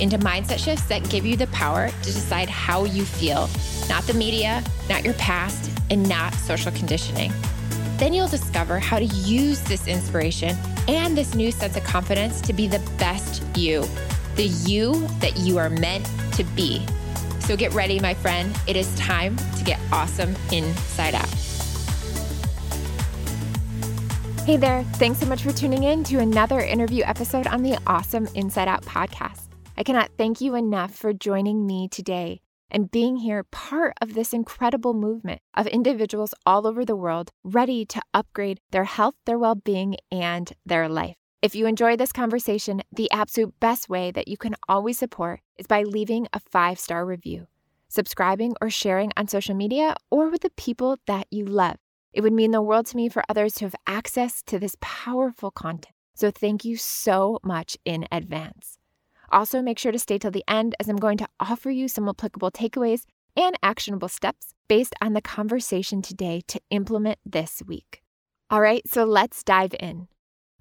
into mindset shifts that give you the power to decide how you feel, not the media, not your past, and not social conditioning. Then you'll discover how to use this inspiration and this new sense of confidence to be the best you, the you that you are meant to be. So get ready, my friend. It is time to get awesome inside out. Hey there. Thanks so much for tuning in to another interview episode on the Awesome Inside Out podcast. I cannot thank you enough for joining me today and being here part of this incredible movement of individuals all over the world ready to upgrade their health, their well being, and their life. If you enjoy this conversation, the absolute best way that you can always support is by leaving a five star review, subscribing, or sharing on social media or with the people that you love. It would mean the world to me for others to have access to this powerful content. So, thank you so much in advance. Also, make sure to stay till the end as I'm going to offer you some applicable takeaways and actionable steps based on the conversation today to implement this week. All right, so let's dive in.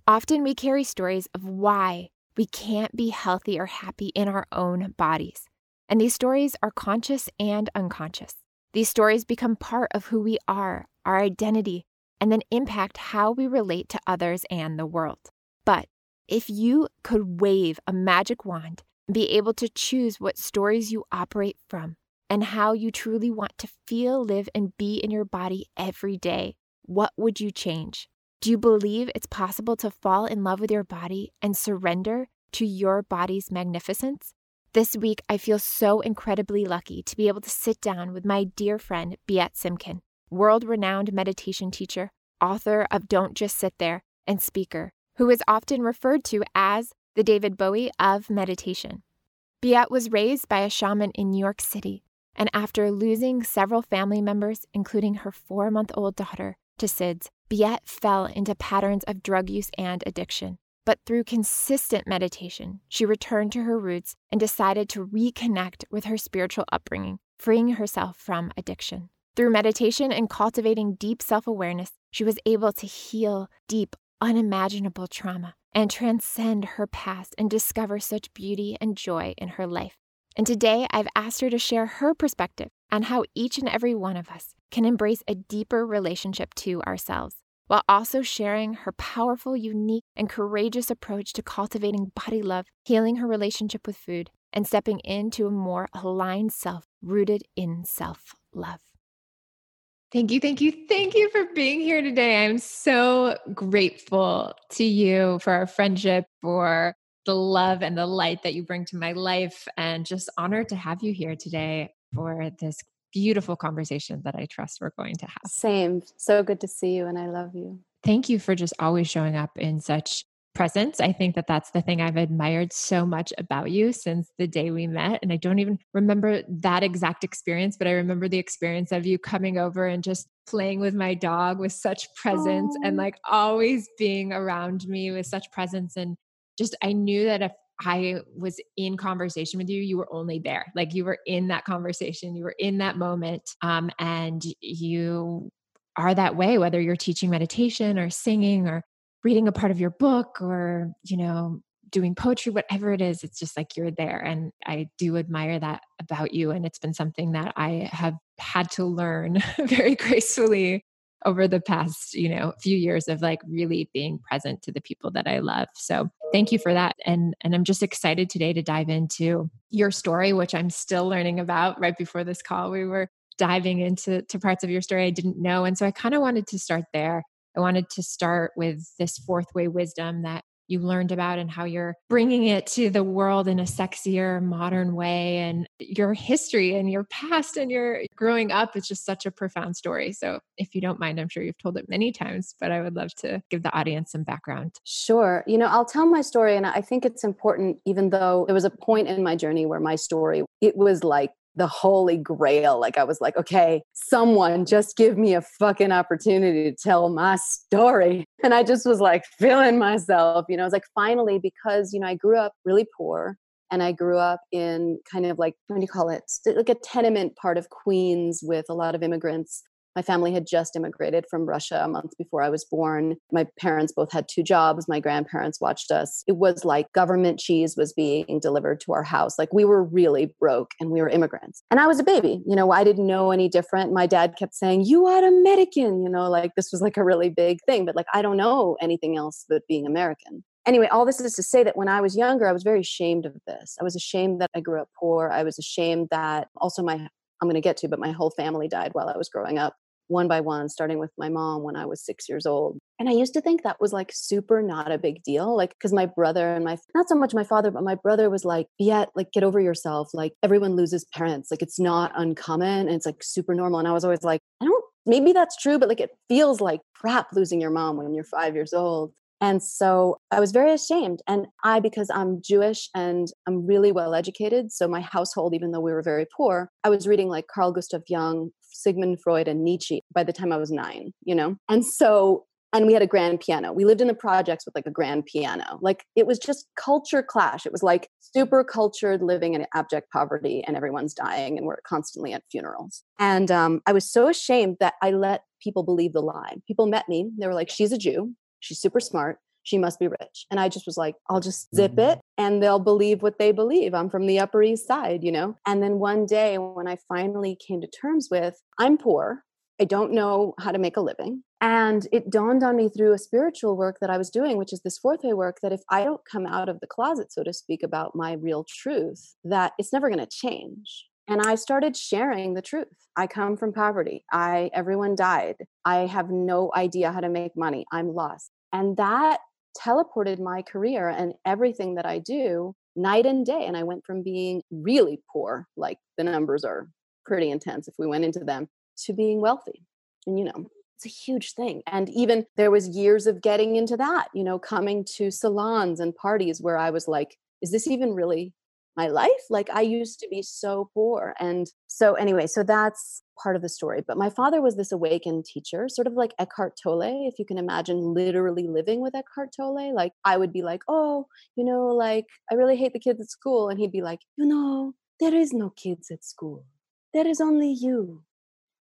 Often we carry stories of why we can't be healthy or happy in our own bodies. And these stories are conscious and unconscious. These stories become part of who we are, our identity, and then impact how we relate to others and the world. But if you could wave a magic wand and be able to choose what stories you operate from and how you truly want to feel, live, and be in your body every day, what would you change? Do you believe it's possible to fall in love with your body and surrender to your body's magnificence? This week, I feel so incredibly lucky to be able to sit down with my dear friend, Biet Simkin, world renowned meditation teacher, author of Don't Just Sit There, and speaker who is often referred to as the David Bowie of meditation. Biet was raised by a shaman in New York City, and after losing several family members, including her four month old daughter, to SIDS, Biet fell into patterns of drug use and addiction. But through consistent meditation, she returned to her roots and decided to reconnect with her spiritual upbringing, freeing herself from addiction. Through meditation and cultivating deep self awareness, she was able to heal deep, unimaginable trauma and transcend her past and discover such beauty and joy in her life. And today I've asked her to share her perspective on how each and every one of us can embrace a deeper relationship to ourselves, while also sharing her powerful, unique, and courageous approach to cultivating body love, healing her relationship with food, and stepping into a more aligned self rooted in self love. Thank you, thank you, thank you for being here today. I'm so grateful to you for our friendship, for the love and the light that you bring to my life, and just honored to have you here today for this beautiful conversation that I trust we're going to have. Same. So good to see you, and I love you. Thank you for just always showing up in such presence. I think that that's the thing I've admired so much about you since the day we met. And I don't even remember that exact experience, but I remember the experience of you coming over and just playing with my dog with such presence and like always being around me with such presence. And just, I knew that if I was in conversation with you, you were only there. Like you were in that conversation, you were in that moment. Um, and you are that way, whether you're teaching meditation or singing or reading a part of your book or, you know, doing poetry, whatever it is, it's just like you're there. And I do admire that about you. And it's been something that I have had to learn very gracefully over the past, you know, few years of like really being present to the people that I love. So thank you for that. And and I'm just excited today to dive into your story, which I'm still learning about. Right before this call, we were diving into to parts of your story I didn't know. And so I kind of wanted to start there I wanted to start with this fourth way wisdom that you learned about and how you're bringing it to the world in a sexier, modern way. And your history and your past and your growing up is just such a profound story. So, if you don't mind, I'm sure you've told it many times, but I would love to give the audience some background. Sure. You know, I'll tell my story, and I think it's important, even though there was a point in my journey where my story, it was like the holy grail. Like I was like, okay, someone just give me a fucking opportunity to tell my story. And I just was like feeling myself, you know, I was like, finally, because, you know, I grew up really poor and I grew up in kind of like, what do you call it? Like a tenement part of Queens with a lot of immigrants my family had just immigrated from Russia a month before I was born. My parents both had two jobs. My grandparents watched us. It was like government cheese was being delivered to our house. Like we were really broke and we were immigrants. And I was a baby. You know, I didn't know any different. My dad kept saying, You are American. You know, like this was like a really big thing. But like I don't know anything else but being American anyway, all this is to say that when I was younger, I was very ashamed of this. I was ashamed that I grew up poor. I was ashamed that also my I'm going to get to, but my whole family died while I was growing up, one by one, starting with my mom when I was six years old. And I used to think that was like super not a big deal. Like, because my brother and my, not so much my father, but my brother was like, yeah, like, get over yourself. Like, everyone loses parents. Like, it's not uncommon and it's like super normal. And I was always like, I don't, maybe that's true, but like, it feels like crap losing your mom when you're five years old. And so I was very ashamed. And I, because I'm Jewish and I'm really well educated, so my household, even though we were very poor, I was reading like Carl Gustav Jung, Sigmund Freud, and Nietzsche by the time I was nine, you know? And so, and we had a grand piano. We lived in the projects with like a grand piano. Like it was just culture clash. It was like super cultured living in abject poverty and everyone's dying and we're constantly at funerals. And um, I was so ashamed that I let people believe the lie. People met me. They were like, she's a Jew. She's super smart. She must be rich. And I just was like, I'll just zip mm-hmm. it and they'll believe what they believe. I'm from the Upper East Side, you know? And then one day when I finally came to terms with, I'm poor. I don't know how to make a living. And it dawned on me through a spiritual work that I was doing, which is this fourth way work, that if I don't come out of the closet, so to speak, about my real truth, that it's never going to change and i started sharing the truth i come from poverty i everyone died i have no idea how to make money i'm lost and that teleported my career and everything that I do night and day. And I went from being really poor, like the numbers are pretty intense if we went into them, to being wealthy. And, you know, it's a huge thing. And even there was years of getting into that, you know, coming to salons and parties where I was like, is this even really my life. Like I used to be so poor. And so, anyway, so that's part of the story. But my father was this awakened teacher, sort of like Eckhart Tolle, if you can imagine literally living with Eckhart Tolle. Like I would be like, oh, you know, like I really hate the kids at school. And he'd be like, you know, there is no kids at school. There is only you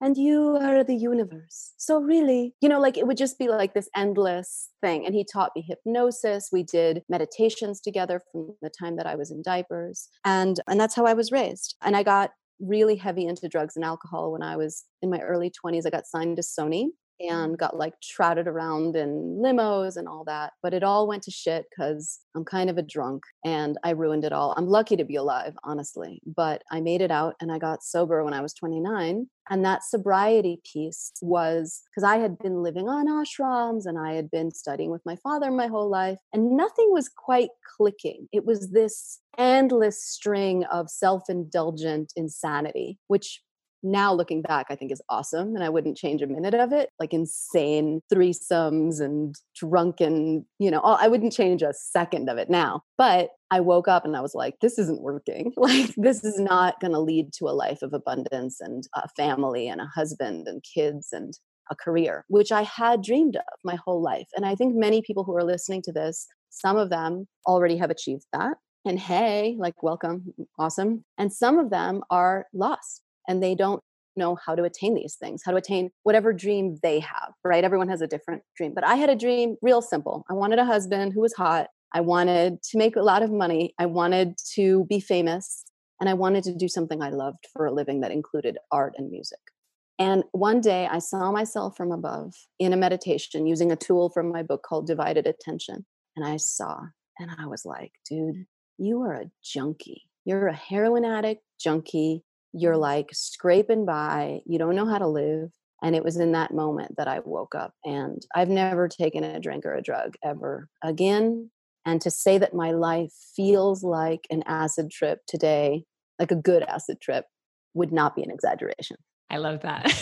and you are the universe. So, really, you know, like it would just be like this endless thing. And he taught me hypnosis. We did meditations together from the time that I was in diapers. And, and that's how I was raised. And I got really heavy into drugs and alcohol when I was in my early 20s. I got signed to Sony and mm-hmm. got like trotted around in limos and all that. But it all went to shit because I'm kind of a drunk and I ruined it all. I'm lucky to be alive, honestly, but I made it out and I got sober when I was 29. And that sobriety piece was because I had been living on ashrams and I had been studying with my father my whole life, and nothing was quite clicking. It was this endless string of self indulgent insanity, which now looking back, I think is awesome. And I wouldn't change a minute of it. Like insane threesomes and drunken, you know, I wouldn't change a second of it now. But I woke up and I was like, this isn't working. Like, this is not going to lead to a life of abundance and a family and a husband and kids and a career, which I had dreamed of my whole life. And I think many people who are listening to this, some of them already have achieved that. And hey, like, welcome, awesome. And some of them are lost and they don't know how to attain these things, how to attain whatever dream they have, right? Everyone has a different dream. But I had a dream real simple. I wanted a husband who was hot. I wanted to make a lot of money. I wanted to be famous. And I wanted to do something I loved for a living that included art and music. And one day I saw myself from above in a meditation using a tool from my book called Divided Attention. And I saw, and I was like, dude, you are a junkie. You're a heroin addict, junkie you're mm-hmm. like scraping by, you don't know how to live. And it was in that moment that I woke up. And I've never taken a drink or a drug ever again. And to say that my life feels like an acid trip today, like a good acid trip, would not be an exaggeration. I love that.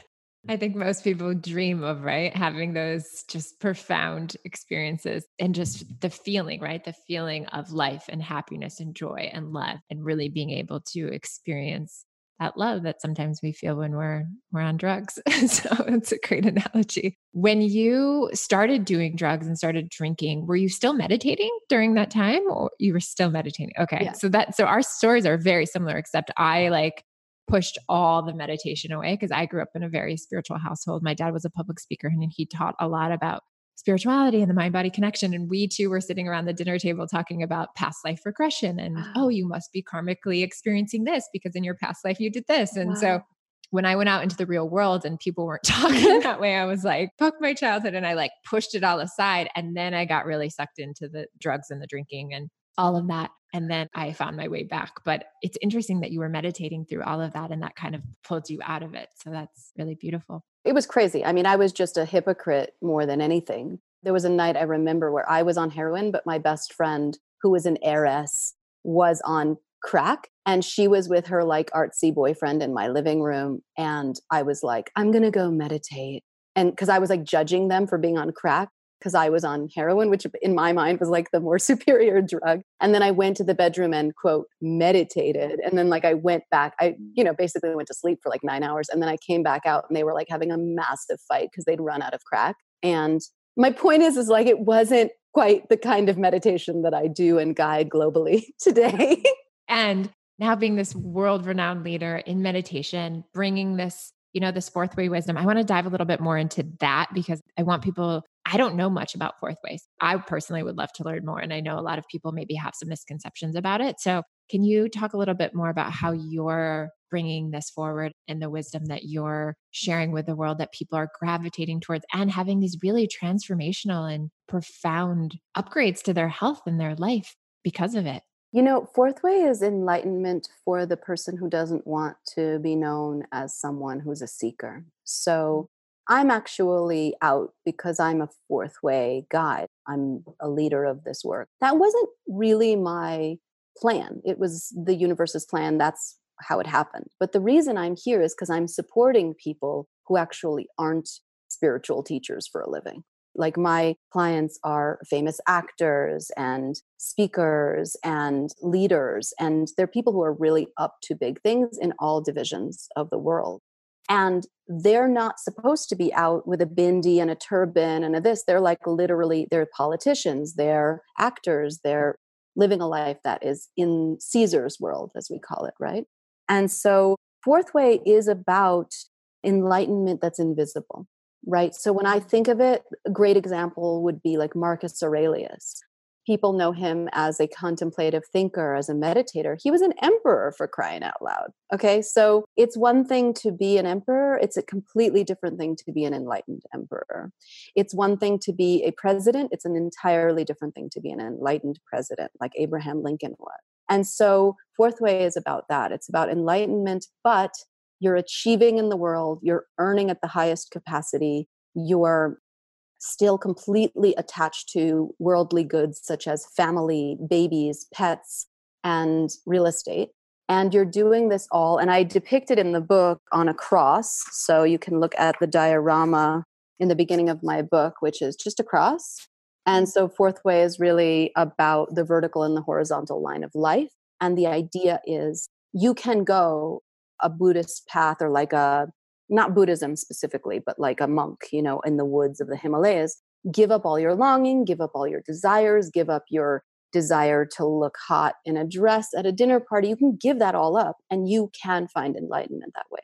I think most people dream of, right? Having those just profound experiences and just the feeling, right? The feeling of life and happiness and joy and love and really being able to experience that love that sometimes we feel when we're we're on drugs. so it's a great analogy. When you started doing drugs and started drinking, were you still meditating during that time or you were still meditating? Okay. Yeah. So that so our stories are very similar except I like pushed all the meditation away because I grew up in a very spiritual household. My dad was a public speaker and he taught a lot about spirituality and the mind body connection. And we too were sitting around the dinner table talking about past life regression and, wow. oh, ah. you must be karmically experiencing this because in your past life you did this. And wow. so when I went out into the real world and people weren't talking that way, I was like, fuck my childhood. And I like pushed it all aside. And then I got really sucked into the drugs and the drinking and all of that. And then I found my way back. But it's interesting that you were meditating through all of that and that kind of pulled you out of it. So that's really beautiful. It was crazy. I mean, I was just a hypocrite more than anything. There was a night I remember where I was on heroin, but my best friend, who was an heiress, was on crack. And she was with her like artsy boyfriend in my living room. And I was like, I'm going to go meditate. And because I was like judging them for being on crack because I was on heroin, which in my mind was like the more superior drug. And then I went to the bedroom and quote meditated. And then like I went back, I, you know, basically went to sleep for like nine hours. And then I came back out and they were like having a massive fight because they'd run out of crack. And my point is, is like it wasn't quite the kind of meditation that I do and guide globally today. and now being this world renowned leader in meditation, bringing this you know, this fourth way wisdom. I want to dive a little bit more into that because I want people I don't know much about fourth ways. I personally would love to learn more. And I know a lot of people maybe have some misconceptions about it. So, can you talk a little bit more about how you're bringing this forward and the wisdom that you're sharing with the world that people are gravitating towards and having these really transformational and profound upgrades to their health and their life because of it? You know, fourth way is enlightenment for the person who doesn't want to be known as someone who's a seeker. So I'm actually out because I'm a fourth way guide. I'm a leader of this work. That wasn't really my plan. It was the universe's plan. That's how it happened. But the reason I'm here is because I'm supporting people who actually aren't spiritual teachers for a living. Like my clients are famous actors and speakers and leaders, and they're people who are really up to big things in all divisions of the world and they're not supposed to be out with a bindi and a turban and a this. They're like literally they're politicians they're actors they're living a life that is in caesar's world as we call it right? And so fourth way is about enlightenment that's invisible right? So when i think of it a great example would be like marcus aurelius people know him as a contemplative thinker, as a meditator. He was an emperor for crying out loud. Okay, so it's one thing to be an emperor, it's a completely different thing to be an enlightened emperor. It's one thing to be a president, it's an entirely different thing to be an enlightened president, like Abraham Lincoln was. And so, fourth way is about that. It's about enlightenment, but you're achieving in the world, you're earning at the highest capacity, you're still completely attached to worldly goods such as family, babies, pets, and real estate. And you're doing this all, and I depict it in the book on a cross. So you can look at the diorama in the beginning of my book, which is just a cross. And so, fourth way is really about the vertical and the horizontal line of life. And the idea is you can go a Buddhist path or like a not Buddhism specifically, but like a monk, you know, in the woods of the Himalayas, give up all your longing, give up all your desires, give up your desire to look hot in a dress at a dinner party. You can give that all up and you can find enlightenment that way.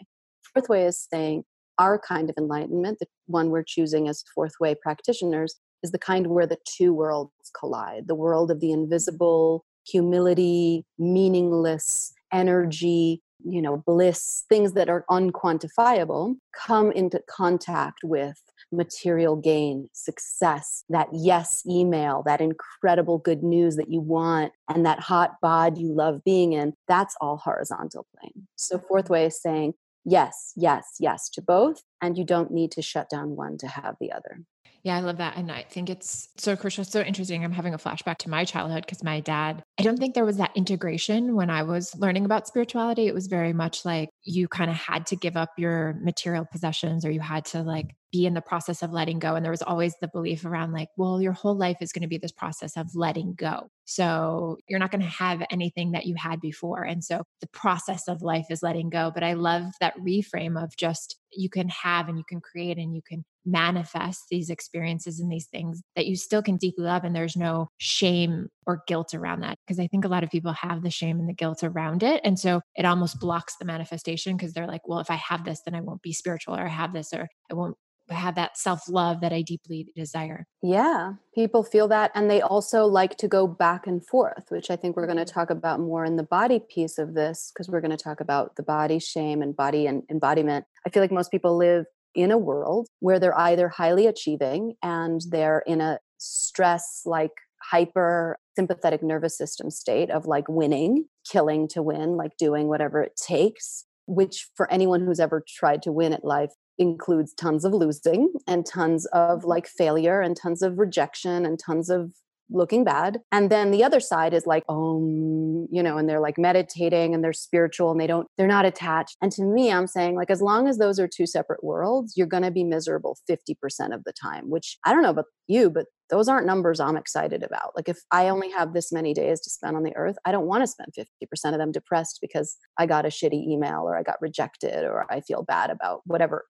Fourth way is saying our kind of enlightenment, the one we're choosing as fourth way practitioners, is the kind where the two worlds collide the world of the invisible, humility, meaningless energy, you know bliss things that are unquantifiable come into contact with material gain success that yes email that incredible good news that you want and that hot bod you love being in that's all horizontal plane. So fourth way is saying yes yes yes to both and you don't need to shut down one to have the other Yeah, I love that. And I think it's so crucial, so interesting. I'm having a flashback to my childhood because my dad, I don't think there was that integration when I was learning about spirituality. It was very much like you kind of had to give up your material possessions or you had to like be in the process of letting go. And there was always the belief around like, well, your whole life is going to be this process of letting go. So you're not going to have anything that you had before. And so the process of life is letting go. But I love that reframe of just you can have and you can create and you can manifest these experiences and these things that you still can deeply love. And there's no shame or guilt around that. Because I think a lot of people have the shame and the guilt around it. And so it almost blocks the manifestation because they're like, well, if I have this, then I won't be spiritual or I have this or I won't have that self love that I deeply desire. Yeah, people feel that. And they also like to go back and forth, which I think we're going to mm-hmm. talk about more in the body piece of this, because we're going to talk about the body shame and body and embodiment. I feel like most people live in a world where they're either highly achieving and they're in a stress like hyper sympathetic nervous system state of like winning, killing to win, like doing whatever it takes, which for anyone who's ever tried to win at life includes tons of losing and tons of like failure and tons of rejection and tons of looking bad. And then the other side is like, um, you know, and they're like meditating and they're spiritual and they don't, they're not attached. And to me, I'm saying like, as long as those are two separate worlds, you're going to be miserable 50% of the time, which I don't know about you, but those aren't numbers I'm excited about. Like if I only have this many days to spend on the earth, I don't want to spend 50% of them depressed because I got a shitty email or I got rejected or I feel bad about whatever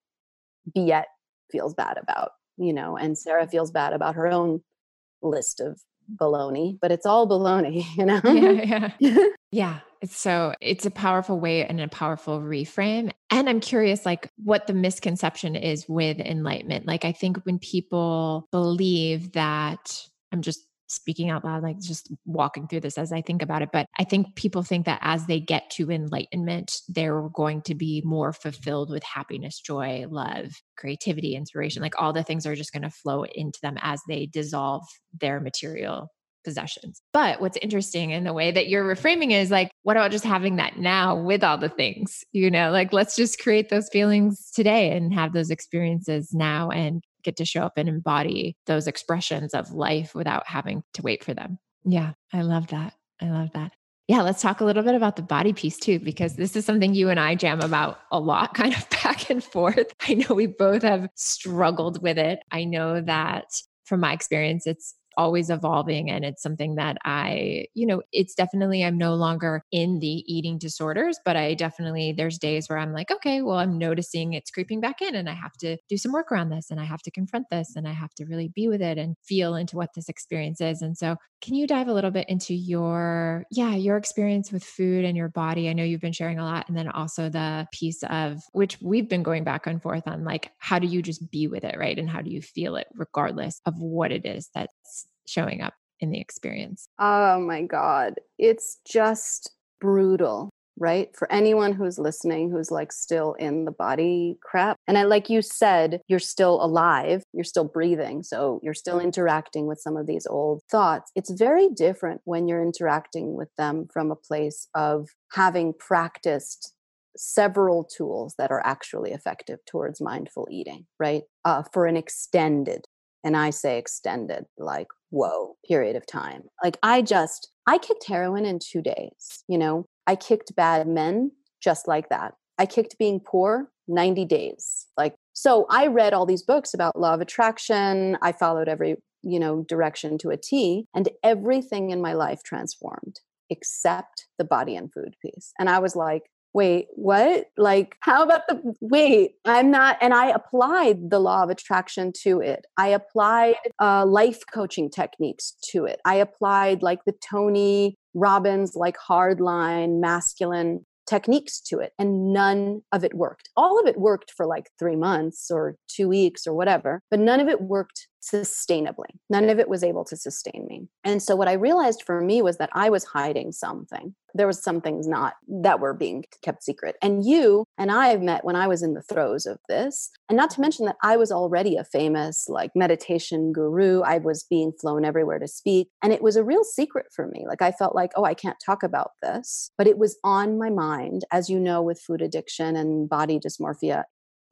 Biet feels bad about, you know, and Sarah mm-hmm. feels bad about her own list of baloney, but it's all baloney, you know? Yeah, yeah. yeah. It's so it's a powerful way and a powerful reframe. And I'm curious like what the misconception is with enlightenment. Like I think when people believe that I'm just speaking out loud, like just walking through this as I think about it. But I think people think that as they get to enlightenment, they're going to be more fulfilled with happiness, joy, love, creativity, inspiration. Like all the things are just going to flow into them as they dissolve their material possessions. But what's interesting in the way that you're reframing is like, what about just having that now with all the things? You know, like let's just create those feelings today and have those experiences now and get to show up and embody those expressions of life without having to wait for them. Yeah, I love that. I love that. Yeah, let's talk a little bit about the body piece too, because this is something you and I jam about a lot, kind of back and forth. I know we both have struggled with it. I know that from my experience, it's always evolving and it's something that I, you know, it's definitely I'm no longer in the eating disorders, but I definitely there's days where I'm like, okay, well, I'm noticing it's creeping back in and I have to do some work around this and I have to confront this and I have to really be with it and feel into what this experience is. And so, can you dive a little bit into your yeah, your experience with food and your body? I know you've been sharing a lot and then also the piece of which we've been going back and forth on like how do you just be with it, right? And how do you feel it regardless of what it is that's showing up in the experience? Oh my God. It's just brutal, right? For anyone who's listening who's like still in the body crap. And I, like you said, you're still alive, you're still breathing. So you're still interacting with some of these old thoughts. It's very different when you're interacting with them from a place of having practiced several tools that are actually effective towards mindful eating, right? Uh, for an extended and I say extended, like, whoa, period of time. Like, I just, I kicked heroin in two days. You know, I kicked bad men just like that. I kicked being poor 90 days. Like, so I read all these books about law of attraction. I followed every, you know, direction to a T, and everything in my life transformed except the body and food piece. And I was like, wait, what? Like, how about the wait? I'm not, and I applied the law of attraction to it. I applied uh, life coaching techniques to it. I applied like the Tony Robbins, like hardline masculine techniques to it and none of it worked all of it worked for like three months or two weeks or whatever but none of it worked sustainably. None of it was able to sustain me. And so what i realized for me was that i was hiding something. There was some things not that were being kept secret. And you and i have met when i was in the throes of this. And not to mention that i was already a famous like meditation guru. I was being flown everywhere to speak. And it was a real secret for me. Like i felt like oh i can't talk about this. But it was on my mind as you know with food addiction and body dysmorphia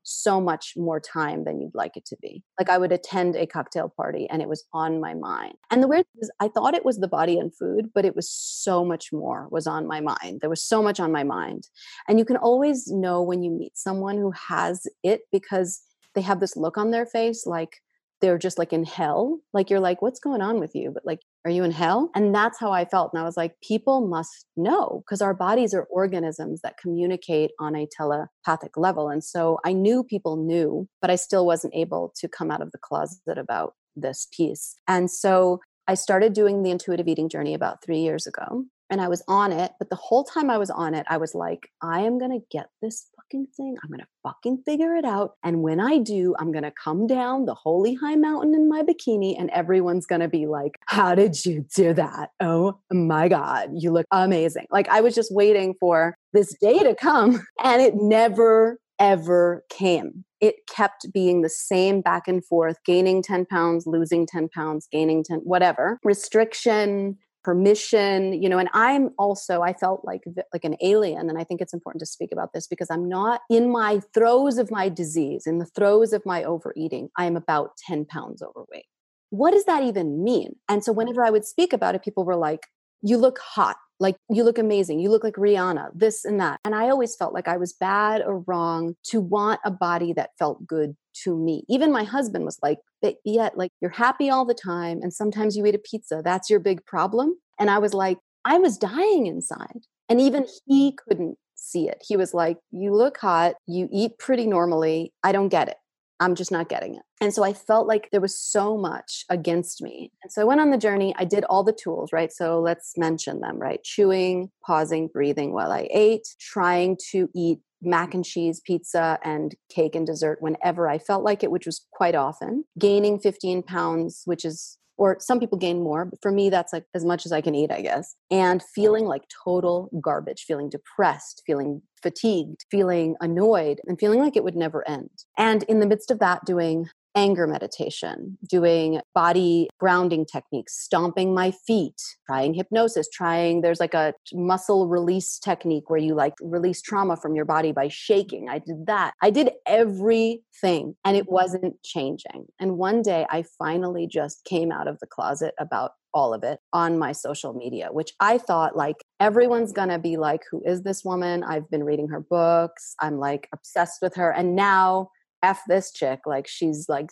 so much more time than you'd like it to be. Like I would attend a cocktail party and it was on my mind. And the weird thing is I thought it was the body and food, but it was so much more was on my mind. There was so much on my mind. And you can always know when you meet someone who has it because they have this look on their face like they're just like in hell. Like you're like, what's going on with you? But like, are you in hell? And that's how I felt. And I was like, people must know because our bodies are organisms that communicate on a telepathic level. And so I knew people knew, but I still wasn't able to come out of the closet about this piece. And so I started doing the intuitive eating journey about three years ago and I was on it. But the whole time I was on it, I was like, I am going to get this fucking thing. I'm going to fucking figure it out. And when I do, I'm going to come down the holy high mountain in my bikini and everyone's going to be like, How did you do that? Oh my God, you look amazing. Like I was just waiting for this day to come and it never ever came. It kept being the same back and forth, gaining 10 pounds, losing 10 pounds, gaining 10, whatever. Restriction, permission you know and i'm also i felt like like an alien and i think it's important to speak about this because i'm not in my throes of my disease in the throes of my overeating i am about 10 pounds overweight. What does that even mean? And so mm-hmm. whenever i would speak about it people were like you look hot like you look amazing. You look like rihanna this and that. And i always felt like i was bad or wrong to want a body that felt good to me. Even my husband was like yet like you're happy all the time and sometimes you eat a pizza. That's your big problem. And i was like i was dying inside. And even he couldn't see it. He was like you look hot. You eat pretty normally. I don't get it I'm just not getting it. And so I felt like there was so much against me. And so I went on the journey. I did all the tools, right? So let's mention them, right? Chewing, pausing, breathing while I ate, trying to eat mac and cheese, pizza, and cake and dessert whenever I felt like it, which was quite often. Gaining 15 pounds, which is or some people gain more but for me that's like as much as i can eat i guess. And feeling like total garbage feeling depressed feeling fatigued feeling annoyed and feeling like it would never end. And in the midst of that doing anger meditation, doing body grounding techniques, stomping my feet, trying hypnosis, trying there's like a muscle release technique where you like release trauma from your body by shaking. I did that. I did everything and it wasn't changing. And one day I finally just came out of the closet about all of it on my social media, which I thought like everyone's gonna be like, who is this woman? I've been reading her books. I'm like obsessed with her. And now F this chick, like she's like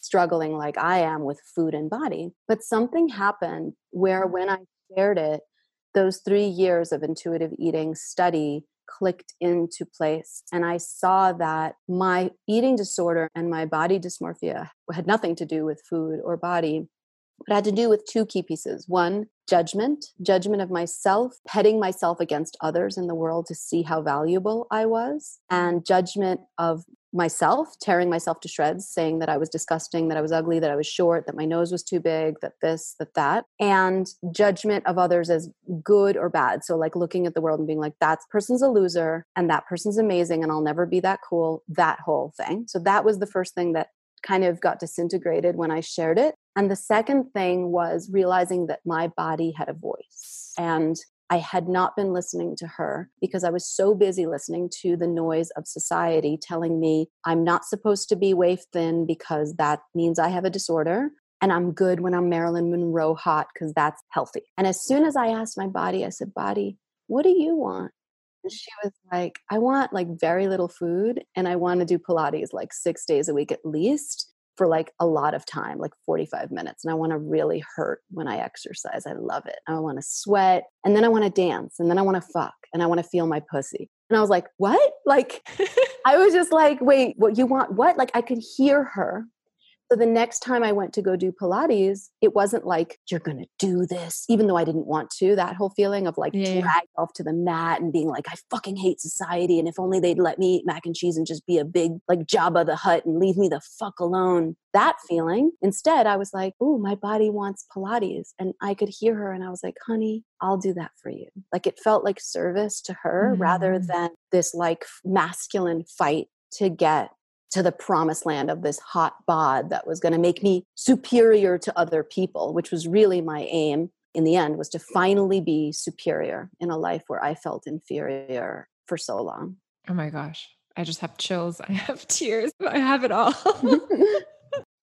struggling like I am with food and body. But something happened where mm. when I shared it, those three years of intuitive eating study clicked into place. And I saw that my eating disorder and my body dysmorphia had nothing to do with food or body. It had to do with two key pieces. One, judgment, judgment of myself, petting myself against others in the world to see how valuable I was, and judgment of myself, tearing myself to shreds, saying that I was disgusting, that I was ugly, that I was short, that my nose was too big, that this, that that, and judgment of others as good or bad. So, like looking at the world and being like, that person's a loser and that person's amazing and I'll never be that cool, that whole thing. So, that was the first thing that kind of got disintegrated when I shared it. And the second thing was realizing that my body had a voice. And I had not been listening to her because I was so busy listening to the noise of society telling me I'm not supposed to be waif thin because that means I have a disorder. And I'm good when I'm Marilyn Monroe hot because that's healthy. And as soon as I asked my body, I said, Body, what do you want? And she was like, I want like very little food and I want to do Pilates like six days a week at least for like a lot of time, like 45 minutes. And I want to really hurt when I exercise. I love it. I want to sweat and then I want to dance and then I want to fuck and I want to feel my pussy. And I was like, what? Like, I was just like, wait, what you want? What? Like, I could hear her so the next time I went to go do Pilates, it wasn't like, you're going to do this, even though I didn't want to. That whole feeling of like yeah. drag off to the mat and being like, I fucking hate society. And if only they'd let me eat mac and cheese and just be a big like Jabba the Hutt and leave me the fuck alone. That feeling. Instead, I was like, oh, my body wants Pilates. And I could hear her and I was like, honey, I'll do that for you. Like it felt like service to her mm-hmm. rather than this like masculine fight to get to the promised land of this hot bod that was going to make me superior to other people, which was really my aim in the end was to finally be superior in a life where I felt inferior for so long. Oh my gosh. I just have chills. I have tears. I have it all.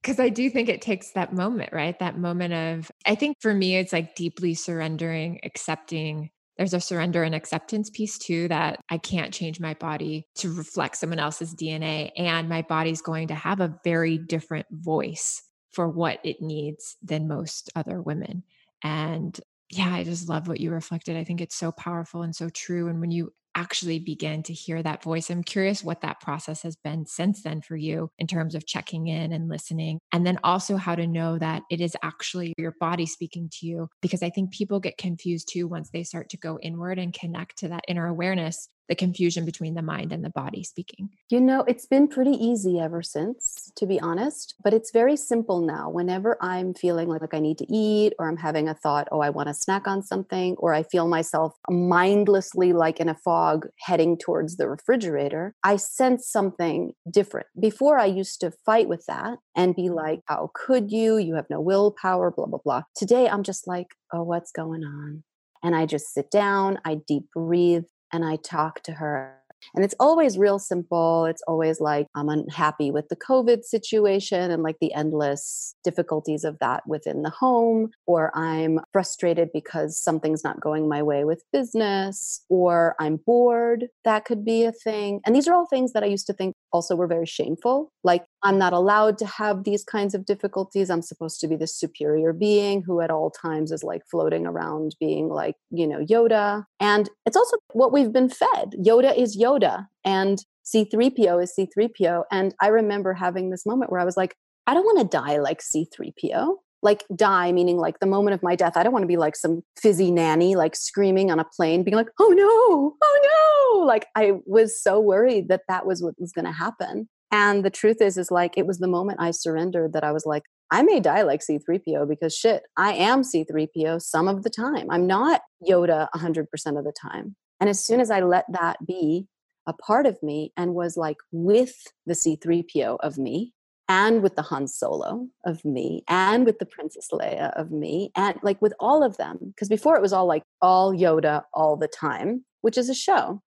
Because I do think it takes that moment, right? That moment of, I think for me, it's like deeply surrendering, accepting. There's a surrender and acceptance piece too that I can't change my body to reflect someone else's DNA. And my body's going to have a very different voice for what it needs than most other women. And yeah, I just love what you reflected. I think it's so powerful and so true. And when you actually begin to hear that voice. I'm curious what that process has been since then for you in terms of checking in and listening. And then also how to know that it is actually your body speaking to you. Because I think people get confused too once they start to go inward and connect to that inner awareness the confusion between the mind and the body speaking? You know, it's been pretty easy ever since, to be honest, but it's very simple now. Whenever I'm feeling like, like I need to eat, or I'm having a thought, oh, I want to snack on something, or I feel myself mindlessly like in a fog heading towards the refrigerator, I sense something different. Before, I used to fight with that and be mm-hmm. like, how could you? You have no willpower, blah, blah, blah. Today, I'm just like, oh, what's going on? and I just sit down, I deep breathe, and I talk to her. And it's always real simple. It's always like, I'm unhappy with the COVID situation and like the endless difficulties of that within the home, or I'm frustrated because something's not going my way with business, or I'm bored. That could be a thing. And these are all things that I used to think also were very shameful. Like, I'm not allowed to have these kinds of difficulties. I'm supposed to be this superior being who at all times is like floating around being like, you know, Yoda. And it's also what we've been fed. Yoda is Yoda and C3PO is C3PO. And I remember having this moment where I was like, I don't want to die like C3PO. Like die, meaning like the moment of my death. I don't want to be like some fizzy nanny, like screaming on a plane, being like, oh no, oh no. Like I was so worried that that was what was going to happen. And the truth is, is like it was the moment I surrendered that I was like, I may die like C3PO because shit, I am C3PO some of the time. I'm not Yoda 100% of the time. And as soon as I let that be a part of me and was like with the C3PO of me and with the Han Solo of me and with the Princess Leia of me and like with all of them, because before it was all like all Yoda all the time, which is a show.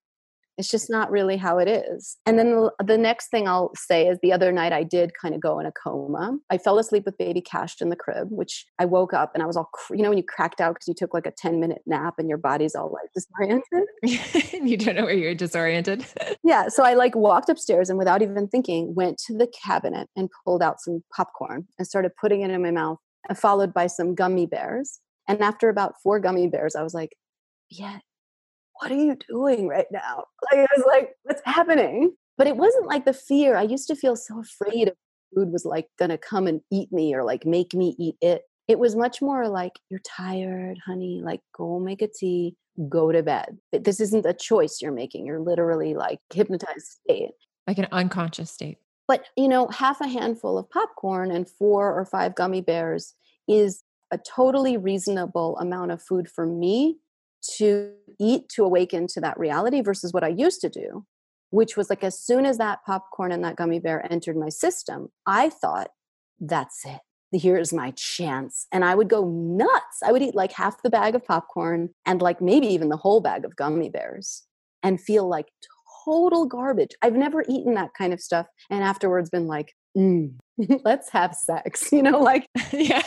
It's just not really how it is. And then the, the next thing I'll say is the other night I did kind of go in a coma. I fell asleep with baby Cash in the crib, which I woke up and I was all, you know, when you cracked out because you took like a 10 minute nap and your body's all like disoriented. you don't know where you're disoriented. yeah. So I like walked upstairs and without even thinking, went to the cabinet and pulled out some popcorn and started putting it in my mouth, followed by some gummy bears. And after about four gummy bears, I was like, yeah, what are you doing right now? Like, I was like, what's happening? But it wasn't like the fear. I used to feel so afraid of food was like gonna come and eat me or like make me eat it. It was much more like, you're tired, honey, like go make a tea, go to bed. This isn't a choice you're making. You're literally like hypnotized state. Like an unconscious state. But, you know, half a handful of popcorn and four or five gummy bears is a totally reasonable amount of food for me to eat to awaken to that reality versus what I used to do, which was like as soon as that popcorn and that gummy bear entered my system, I thought, that's it. Here's my chance. And I would go nuts. I would eat like half the bag of popcorn and like maybe even the whole bag of gummy bears and feel like total garbage. I've never eaten that kind of stuff and afterwards been like, mm, let's have sex, you know, like, yeah.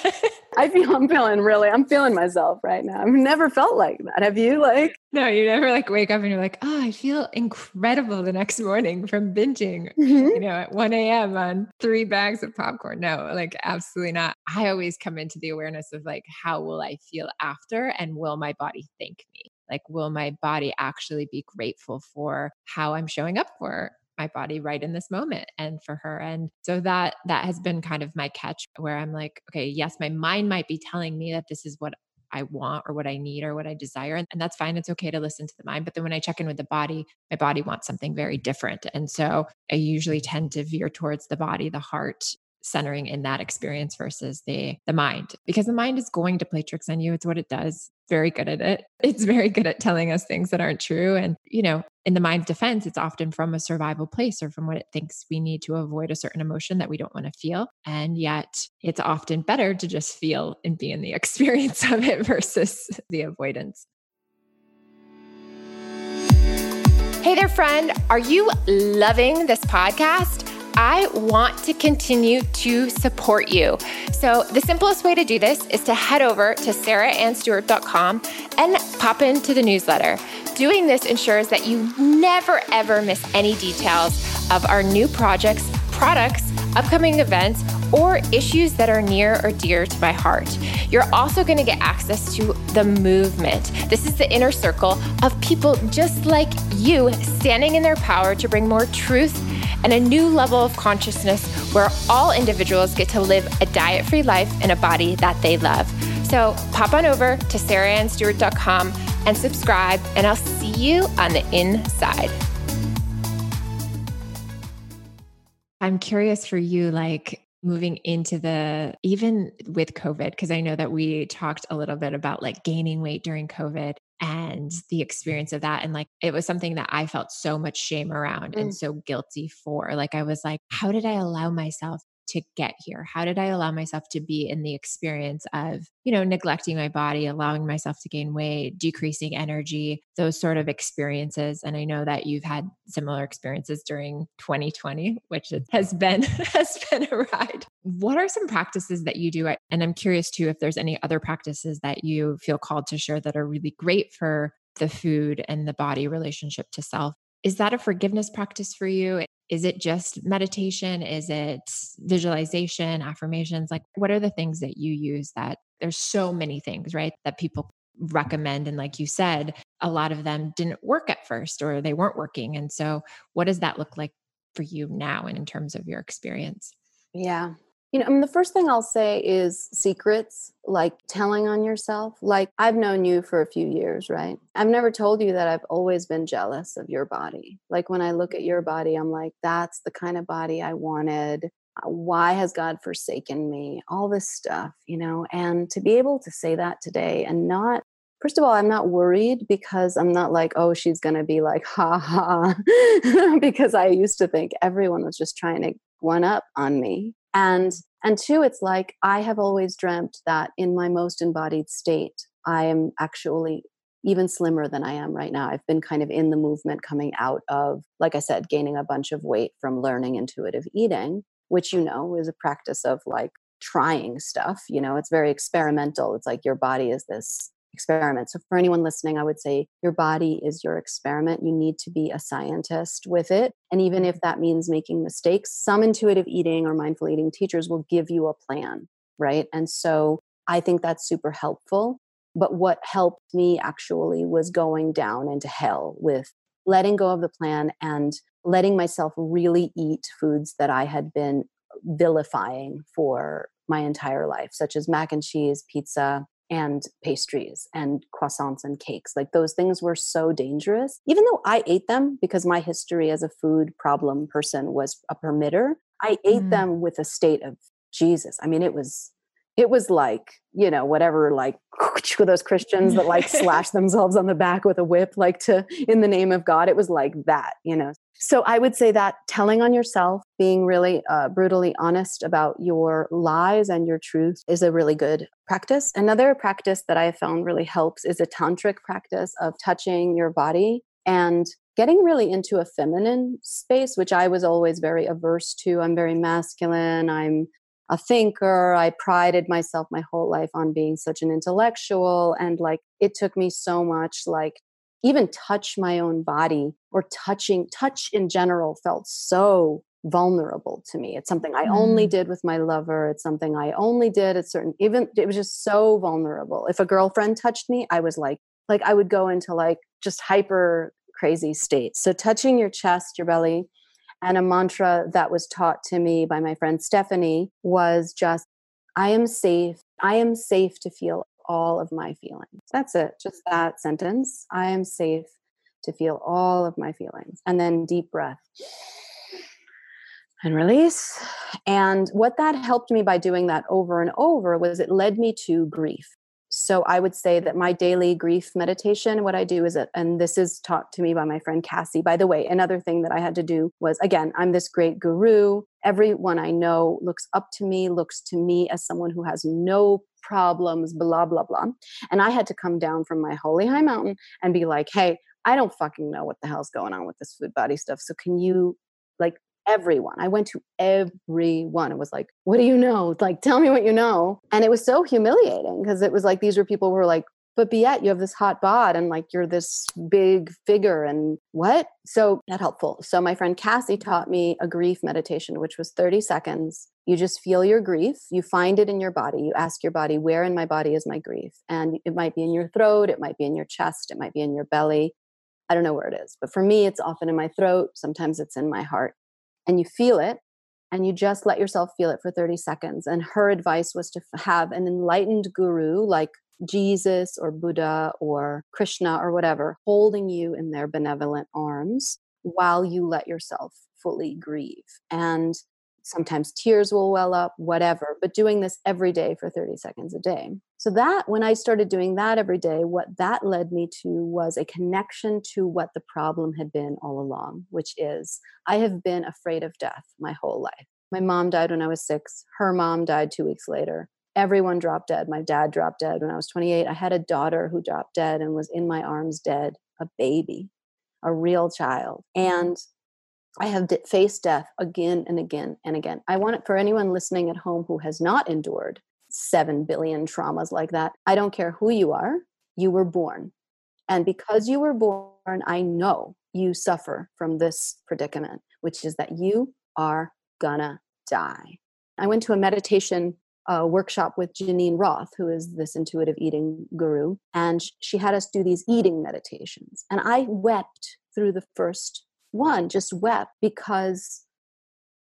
I feel I'm feeling really, I'm feeling myself right now. I've never felt like that. Have you like? No, you never like wake up and you're like, oh, I feel incredible the next morning from binging, mm-hmm. you know, at 1 a.m. on three bags of popcorn. No, like absolutely not. I always come into the awareness of like, how will I feel after and will my body thank me? Like, will my body actually be grateful for how I'm showing up for my body right in this moment and for her and so that that has been kind of my catch where i'm like okay yes my mind might be telling me that this is what I want or what I need or what I desire. And, that's fine. It's okay to listen to the mind. But then when I check in with the body, my body wants something very different. And so I usually tend to veer towards the body, the heart, centering in that experience versus the the mind because the mind is going to play tricks on you. It's what it does. Very good at it. It's very good at telling us things that aren't true. And you know in the mind's defense it's often from a survival place or from what it thinks we need to avoid a certain emotion that we don't want to feel. And yet it's often better to just feel and be in the experience of it versus the avoidance. Hey there, friend. Are you loving this podcast? I want to continue to support you. So, the simplest way to do this is to head over to sarahannstewart.com and pop into the newsletter. Doing this ensures that you never ever miss any details of our new projects, products, upcoming events, or issues that are near or dear to my heart. You're also going to get access to the movement. This is the inner circle of people just like you standing in their power to bring more truth and a new level of consciousness where all individuals get to live a diet free life in a body that they love. So pop on over to sarahannstewart.com and subscribe, and I'll see you on the inside. I'm curious for you, like moving into the even with COVID, because I know that we talked a little bit about like gaining weight during COVID and the experience of that. And like it was something that I felt so much shame around mm. and so guilty for. Like I was like, how did I allow myself to get here? How did I allow myself to be in the experience of, you know, neglecting my body, allowing myself to gain weight, decreasing energy, those sort of experiences? And I know that you've had similar experiences during 2020, which has been has been a ride. What are some practices that you do? And I'm curious too if there's any other practices that you feel called to share that are really great for the food and the body relationship to self. Is that a forgiveness practice for you? Is it just meditation? Is it visualization, affirmations? Like, what are the things that you use that there's so many things, right? That people recommend. And like you said, a lot of them didn't work at first or they weren't working. And so, what does that look like for you now and in terms of your experience? Yeah. You know, I mean, the first thing I'll say is secrets, like telling on yourself. Like, I've known you for a few years, right? I've never told you that I've always been jealous of your body. Like, when I look at your body, I'm like, that's the kind of body I wanted. Uh, why has God forsaken me? All this stuff, you know? And to be able to say that today and not first of all, I'm not worried because I'm not like, oh, she's going to be like, ha ha, because I used to think everyone was just trying to one up on me and and two it's like i have always dreamt that in my most embodied state i am actually even slimmer than i am right now. I've been kind of in the movement coming out of like i said gaining a bunch of weight from learning intuitive eating which you know is a practice of like trying stuff you know it's very experimental. It's like your body is this experiment. So, for anyone listening, I would say your body is your experiment. You need to be a scientist with it. And even if that means making mistakes, some intuitive eating or mindful eating teachers will give you a plan, right? And so, I think that's super helpful. But what helped me actually was going down into hell with letting go of the plan and letting myself really eat foods that I had been vilifying for my entire life, such as mac and cheese, pizza, and pastries and croissants and cakes. Like those things were so dangerous. Even though I ate them because my history as a food problem person was a permitter, I ate mm. them with a state of Jesus. I mean, it was it was like you know whatever like those christians that like slash themselves on the back with a whip like to in the name of god it was like that you know so I would say that telling on yourself, being really uh, brutally honest about your lies and your truth is a really good practice. Another practice that I have found really helps is a tantric practice of touching your body and getting really into a feminine space, which I was always very averse to. I'm very masculine. I'm a thinker. I prided myself my whole life on being such an intellectual. And like, it took me so much like even touch my own body or touching touch in general felt so vulnerable to me. It's something i mm. only did with my lover. It's something i only did at certain even it was just so vulnerable. If a girlfriend touched me i was like like i would go into like just hyper crazy states so touching your chest your belly and a mantra that was taught to me by my friend stephanie was just i am safe. I am safe to feel all of my feelings. That's it, just that sentence. I am safe to feel all of my feelings. And then deep breath and release. And what that helped me by doing that over and over was it led me to grief. So I would say that my daily grief meditation, what I do is, it, and this is taught to me by my friend Cassie. By the way, another thing that I had to do was again, I'm this great guru. Everyone I know looks up to me, looks to me as someone who has no problems, blah, blah, blah. And I had to come down from my holy high mountain and be like, hey, I don't fucking know what the hell's going on with this food body stuff. So can you like everyone. I went to everyone. It was like, what do you know? Like, tell me what you know. And it was so humiliating because it was like these were people who were like, but be yet you have this hot bod and like you're this big figure and what? So not helpful. So my friend Cassie taught me a grief meditation, which was 30 seconds. You just feel your grief. You find it in your body. You ask your body, where in my body is my grief? And it might be in your throat. It might be in your chest. It might be in your belly. I don't know where it is. But for me, it's often in my throat. Sometimes it's in my heart and you feel it and you just let yourself feel it for 30 seconds. And her advice was to have an enlightened guru like Jesus or Buddha or Krishna or whatever holding you in their benevolent arms while you let yourself fully grieve. And sometimes tears will well up, whatever, but doing this every day for 30 seconds a day. So, that when I started doing that every day, what that led me to was a connection to what the problem had been all along, which is I have been afraid of death my whole life. My mom died when I was six, her mom died two weeks later. Everyone dropped dead. My dad dropped dead when I was 28. I had a daughter who dropped dead and was in my arms dead, a baby, a real child. Mm-hmm. And I have faced death again and again and again. I want it for anyone listening at home who has not endured 7 billion traumas like that. I don't care who you are, you were born. And because you were born, I know you suffer from this predicament, which is that you are gonna die. I went to a meditation uh, workshop with Geneen Roth, who is this intuitive eating guru, and she had us do these eating meditations. And I wept through the first one just wept because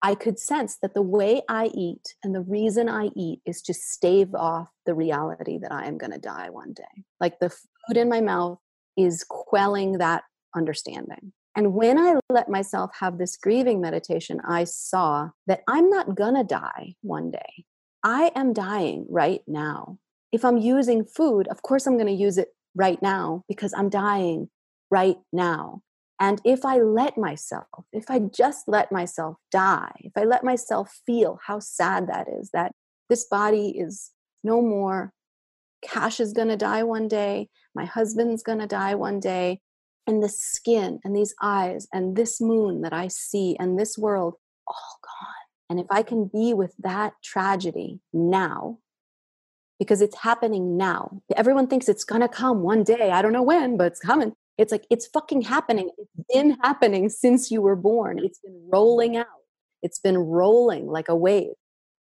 I could sense that the way I eat and the reason I eat is to stave off the reality that I am going to die one day. Like the food in my mouth is quelling that understanding. And when I let myself have this grieving meditation, I saw that I'm not going to die one day. I am dying right now. If I'm using food, of course I'm going to use it right now because I'm dying right now. And if I let myself, if I just let myself die, if I let myself feel how sad that is, that this body is no more, Cash is going to die one day, my husband's going to die one day, and the skin and these eyes and this moon that I see and this world, all gone. And if I can be with that tragedy now, because it's happening now. Everyone thinks it's to come one day. I don't know when, but it's coming. It's like it's fucking happening. It's been happening since you were born. It's been rolling out. It's been rolling like a wave.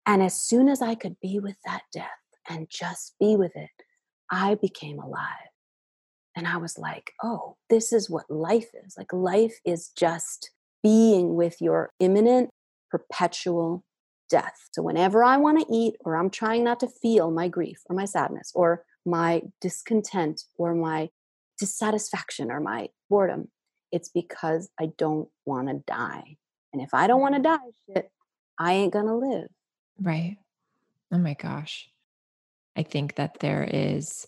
And as soon as I could be with that death and just be with it, I became alive. And I was like, oh, this is what life is. Like, life is just being with your imminent, perpetual death. So, whenever I want to eat, or I'm trying not to feel my grief or my sadness or my discontent or my dissatisfaction or my boredom. It's because I don't want to die. And if I don't want to die, shit, I ain't going to live. Right. Oh my gosh. I think that there is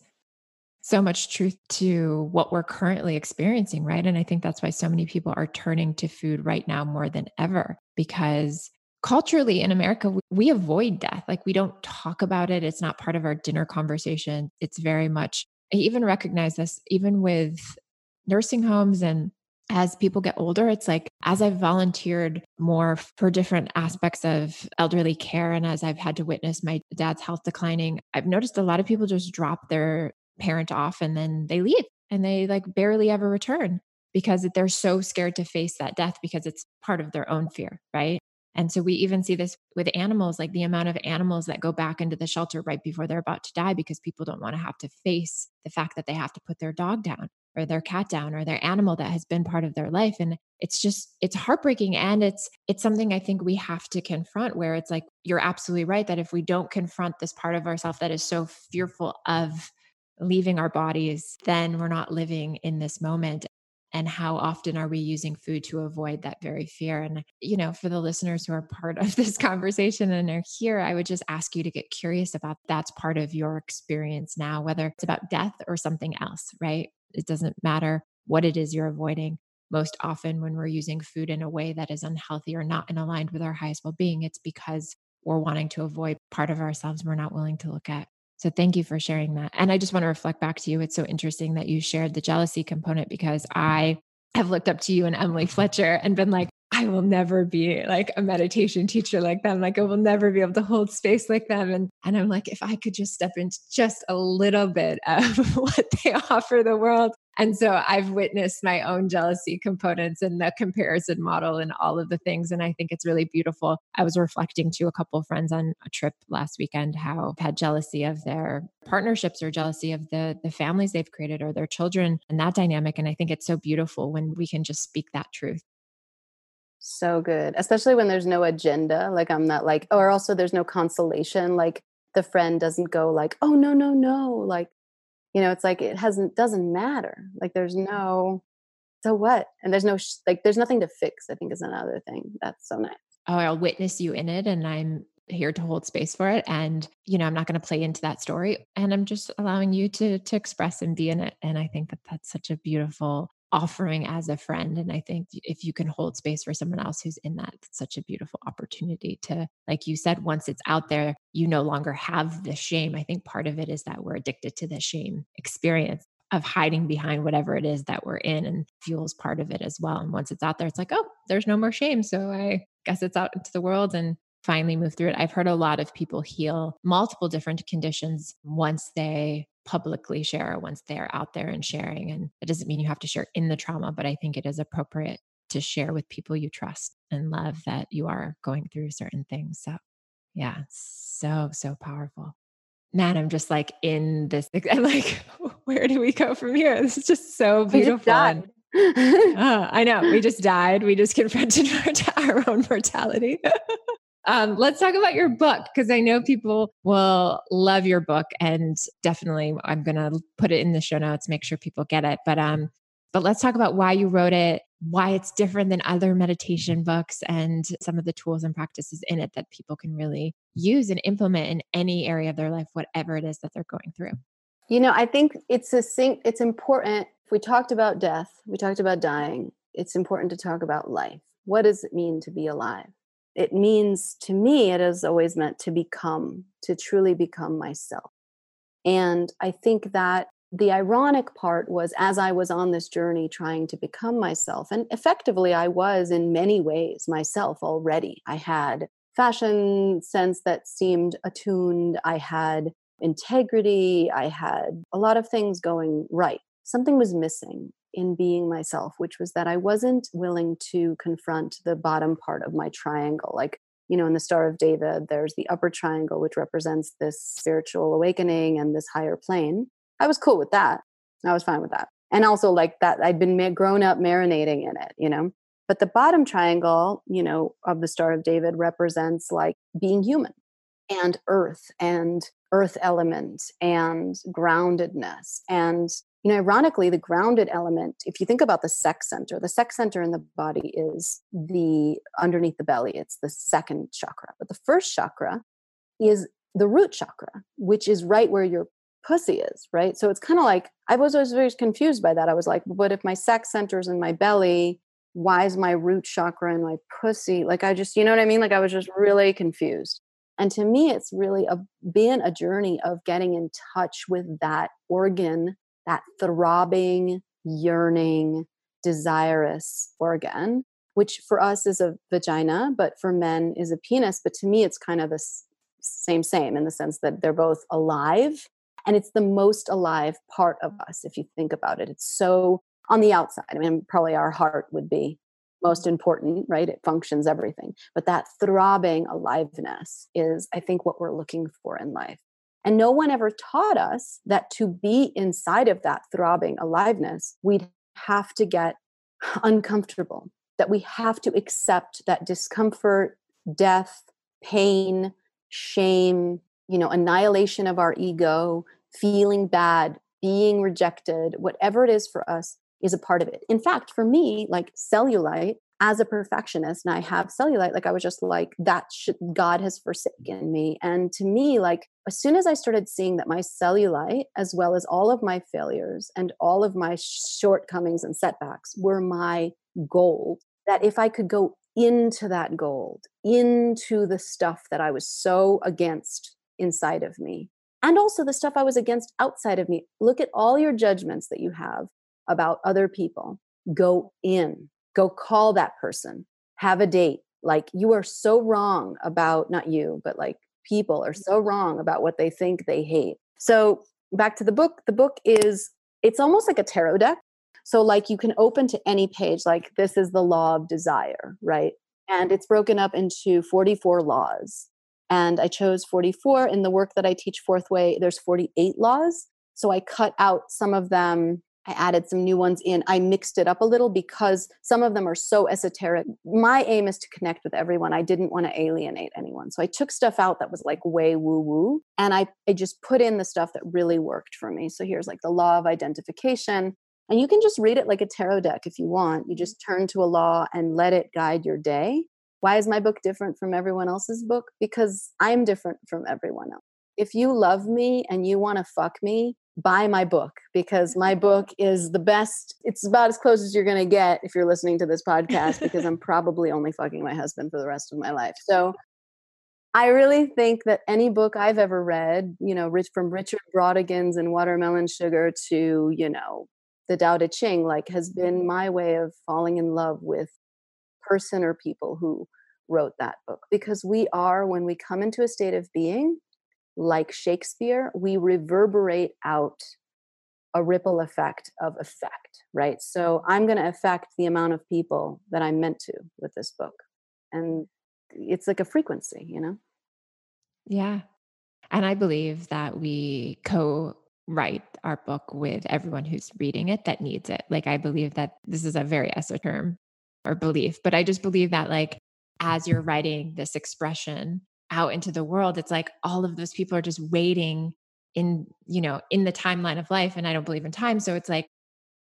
so much truth to what we're currently experiencing, right? And I think that's why so many people are turning to food right now more than ever because culturally in America, we avoid death. Like we don't talk about it. It's not part of our dinner conversation. It's very much I even recognize this even with nursing homes and as people get older, it's like as I've volunteered more for different aspects of elderly care and as I've had to witness my dad's health declining, I've noticed a lot of people just drop their parent off and then they leave and they like barely ever return because they're so scared to face that death because it's part of their own fear, right? And so we even see this with animals, like the amount of animals that go back into the shelter right before they're about to die because people don't want to have to face the fact that they have to put their dog down or their cat down or their animal that has been part of their life and it's just it's heartbreaking and it's it's something i think we have to confront where it's like you're absolutely right that if we don't confront this part of ourselves that is so fearful of leaving our bodies then we're not living in this moment and how often are we using food to avoid that very fear? And you know for the listeners who are part of this conversation and are here i would just ask you to get curious about that's part of your experience now whether it's about death or something else right? It doesn't matter what it is you're avoiding. Most often when we're using food in a way that is unhealthy or not in aligned with our highest well-being it's because we're wanting to avoid part of ourselves we're not willing to look at So thank you for sharing that. And I just want to reflect back to you. It's so interesting that you shared the jealousy component because I have looked up to you and Emily Fletcher and been like, I will never be like a meditation teacher like them. Like I will never be able to hold space like them. And and I'm like, if I could just step into just a little bit of what they offer the world. And so I've witnessed my own jealousy components and the comparison model and all of the things. And I think it's really beautiful. I was reflecting to a couple of friends on a trip last weekend how had jealousy of their partnerships or jealousy of the the families they've created or their children and that dynamic. And I think it's so beautiful when we can just speak that truth. So good, especially when there's no agenda. Like I'm not like, or also there's no consolation. Like the friend doesn't go like, oh no no no, like you know, it's like it hasn't doesn't matter. Like there's mm-hmm. no so what, and there's no sh- like there's nothing to fix. I think is another thing that's so nice. Oh, I'll witness you in it, and I'm here to hold space for it and you know i'm not going to play into that story and i'm just allowing you to to express and be in it and i think that that's such a beautiful offering as a friend. And I think if you can hold space for someone else who's in that, it's such a beautiful opportunity to, like you said, once it's out there, you no longer have the shame. I think part of it is that we're addicted to the shame experience of hiding behind whatever it is that we're in and fuels part of it as well. And once it's out there, it's like, oh, there's no more shame. So I guess it's out into the world and finally move through it. I've heard a lot of people heal multiple different conditions once they publicly share once they're out there and sharing. And it doesn't mean you have to share in the trauma, but I think it is appropriate to share with people you trust and love that you are going through certain things. So, yeah, so, so powerful. Man, I'm just like in this. I'm like, where do we go from here? This is just so beautiful. I know. We just died. We just confronted our own mortality. Um, let's talk about your book because I know people will love your book, and definitely I'm going to put it in the show notes, make sure people get it. But um, but let's talk about why you wrote it, why it's different than other meditation books, and some of the tools and practices in it that people can really use and implement in any area of their life, whatever it is that they're going through. You know, I think it's a it's important. If we talked about death, we talked about dying. It's important to talk about life. What does it mean to be alive? It means to me, it has always meant to become, to truly become myself. And I think that the ironic part was as I was on this journey trying to become myself, and effectively I was in many ways myself already. I had fashion sense that seemed attuned, I had integrity, I had a lot of things going right. Something was missing in being myself, which was that I wasn't willing to confront the bottom part of my triangle. Like, you know, in the Star of David, there's the upper triangle, which represents this spiritual awakening and this higher plane. I was cool with that. I was fine with that. And also, like that, I'd been grown up marinating in it, you know. But the bottom triangle, you know, of the Star of David represents like being human and earth and earth element and groundedness and you know, ironically, the grounded element, if you think about the sex center, the sex center in the body is the underneath the belly, it's the second chakra. But the first chakra is the root chakra, which is right where your pussy is, right? So it's kind of like I was always very confused by that. I was like, but if my sex center is in my belly, why is my root chakra in my pussy? Like I just, you know what I mean? Like I was just really confused. And to me, it's really a, been a journey of getting in touch with that organ that throbbing, yearning, desirous organ, which for us is a vagina, but for men is a penis. But to me, it's kind of the same, same in the sense that they're both alive. And it's the most alive part of us, if you think about it. It's so on the outside. I mean, probably our heart would be most important, right? It functions everything. But that throbbing aliveness is, I think, what we're looking for in life. And no one ever taught us that to be inside of that throbbing aliveness, we'd have to get uncomfortable, that we have to accept that discomfort, death, pain, shame, you know, annihilation of our ego, feeling bad, being rejected, whatever it is for us is a part of it. In fact, for me, like cellulite as a perfectionist and I have cellulite, like I was just like, that should, God has forsaken me. And to me, like, as soon as I started seeing that my cellulite, as well as all of my failures and all of my shortcomings and setbacks, were my gold, that if I could go into that gold, into the stuff that I was so against inside of me, and also the stuff I was against outside of me. Look at all your judgments that you have about other people. Go in, go call that person, have a date. Like you are so wrong about, not you, but like people are mm. so wrong about what they think they hate. So back to the book, the book is, it's almost like a tarot deck. So, like, you can open to any page, like, this is the law of desire, right? And it's broken up into 44 laws and I chose 44. In the work that I teach Fourth Way, there's 48 laws. So I cut out some of them. I added some new ones in. I mixed it up a little because some of them are so esoteric. My aim is to connect with everyone. I didn't want to alienate anyone. So I took stuff out that was like way woo woo and I, I just put in the stuff that really worked for me. So here's like the law of identification. And you can just read it like a tarot deck if you want. You just turn to a law and let it guide your day. Why is my book different from everyone else's book? Because I'm different from everyone else. If you love me and you want to fuck me, buy my book because my mm-hmm. book is the best. It's about as close as you're going to get if you're listening to this podcast because I'm probably only fucking my husband for the rest of my life. So I really think that any book I've ever read, you know, rich from Richard Brautigan's and Watermelon Sugar to, you know, the Tao Te Ching, like has been my way of falling in love with person or people who wrote that book because we are when we come into a state of being like shakespeare we reverberate out a ripple effect of effect right? So i'm going to affect the amount of people that i'm meant to with this book. And it's like a frequency you know? Yeah. And i believe that we co write our book with everyone who's reading it that needs it. Like i believe that this is a very esoteric or belief, but I just believe that like as you're writing this expression out into the world, it's like all of those people are just waiting in, you know, in the timeline of life. And I don't believe in time. So it's like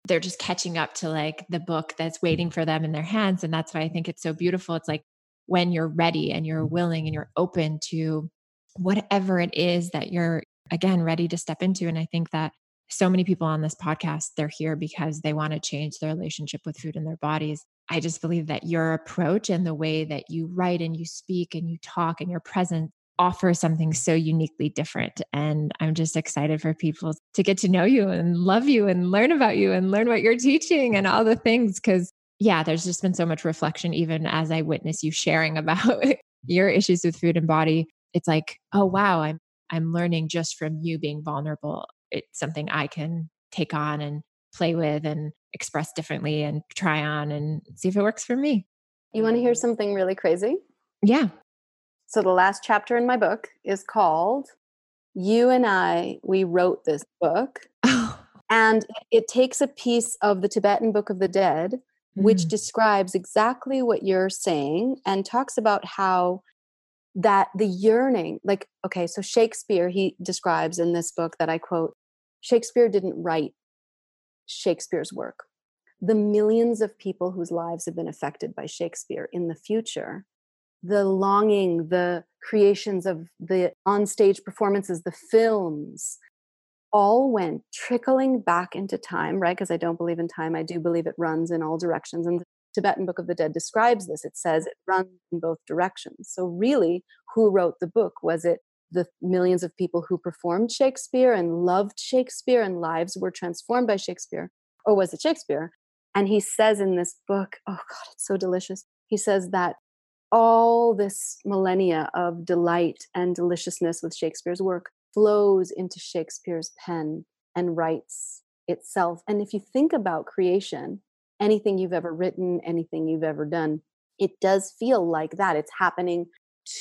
they're just catching up to like the book that's waiting for them in their hands. And that's why I think it's so beautiful. It's like when you're ready and you're willing and you're open to whatever it is that you're again ready to step into. And I think that so many people on this podcast, they're here because they want to change their relationship with food in their bodies. I just believe that your approach and the way that you write and you speak and you talk and your presence offer something so uniquely different. And I'm just excited for people to get to know you and love you and learn about you and learn what you're teaching and all the things. Cause yeah, there's just been so much reflection, even as I witness you sharing about your issues with food and body. It's like, oh wow, I'm I'm learning just from you being vulnerable. It's something I can take on and play with and express differently and try on and see if it works for me. You want to hear something really crazy? Yeah. So, the last chapter in my book is called You and I, We Wrote This Book. Oh. And it takes a piece of the Tibetan Book of the Dead, mm. which describes exactly what you're saying and talks about how that the yearning, like, okay, so Shakespeare, he describes in this book that I quote, Shakespeare didn't write Shakespeare's work. The millions of people whose lives have been affected by Shakespeare in the future, the longing, the creations of the onstage performances, the films, all went trickling back into time, right? Because I don't believe in time. I do believe it runs in all directions. And the Tibetan Book of the Dead describes this. It says it runs in both directions. So, really, who wrote the book? Was it the millions of people who performed Shakespeare and loved Shakespeare and lives were transformed by Shakespeare? Or was it Shakespeare? And he says in this book, oh God, it's so delicious. He says that all this millennia of delight and deliciousness with Shakespeare's work flows into Shakespeare's pen and writes itself. And if you think about creation, anything you've ever written, anything you've ever done, it does feel like that. It's happening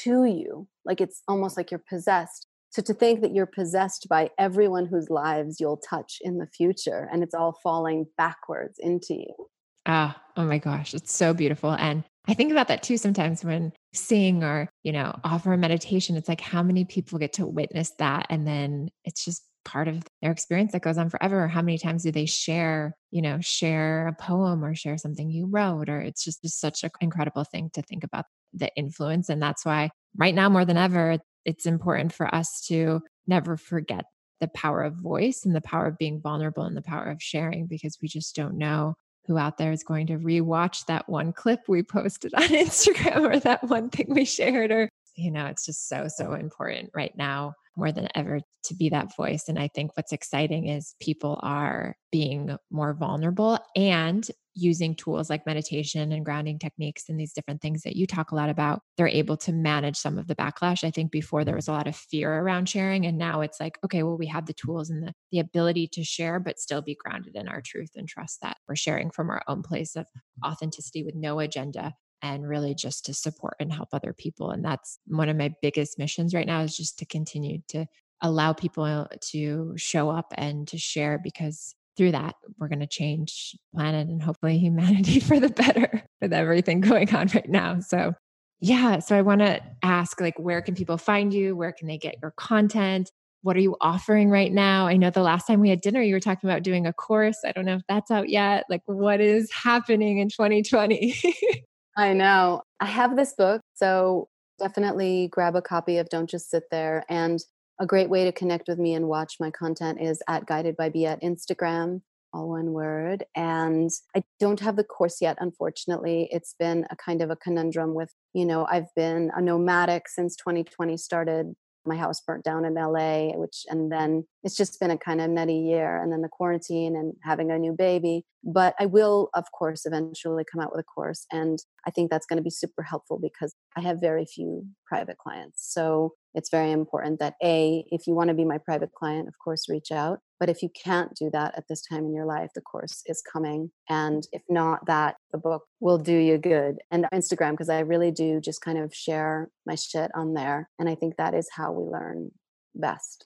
to you like it's almost like you're possessed so to think that you're possessed by everyone whose lives you'll touch in the future and it's all falling backwards into you. Ah oh my gosh it's so beautiful and i think about that too sometimes when sing or you know offer a meditation it's like how many people get to witness that and then it's just part of their experience that goes on forever how many times do they share you know share a poem or share something you wrote or it's just, just such an incredible thing to think about the influence. And that's why right now more than ever, it's important for us to never forget the power of voice and the power of being vulnerable and the power of sharing because we just don't know who out there is going to rewatch that one clip we posted on Instagram or that one thing we shared or you know it's just so so important right now more than ever to be that voice. And I think what's exciting is people are being more vulnerable and using tools like meditation and grounding techniques and these different things that you talk a lot about. They're able to manage some of the backlash. I think before there was a lot of fear around sharing. And now it's like, okay, well, we have the tools and the, the ability to share, but still be grounded in our truth and trust that we're sharing from our own place of authenticity with no agenda and really just to support and help other people. And that's one of my biggest missions right now is just to continue to allow people to show up and to share because through that we're going to change planet and hopefully humanity for the better with everything going on right now. So yeah, so I want to ask like where can people find you? Where can they get your content? What are you offering right now? I know the last time we had dinner, you were talking about doing a course. I don't know if that's out yet. Like, what is happening in 2020? I know. I have this book, so definitely grab a copy of Don't Just Sit There. And a great way to connect with me and watch my content is at Guided by Biet at Instagram, all one word. And I don't have the course yet, unfortunately. It's been a kind of a conundrum with, you know, I've been a nomadic since 2020 started my house burnt down in LA, which, and then it's just been a kind of nutty year. And then the quarantine and having a new baby. But I will, of course, eventually come out with a course. And I think that's going to be super helpful because I have very few private clients. So it's very important that A, if you want to be my private client, of course, reach out. But if you can't do that at this time in your life, the course is coming. And if not that, the book will do you good. And Instagram, because I really do just kind of share my shit on there. And I think that is how we learn best.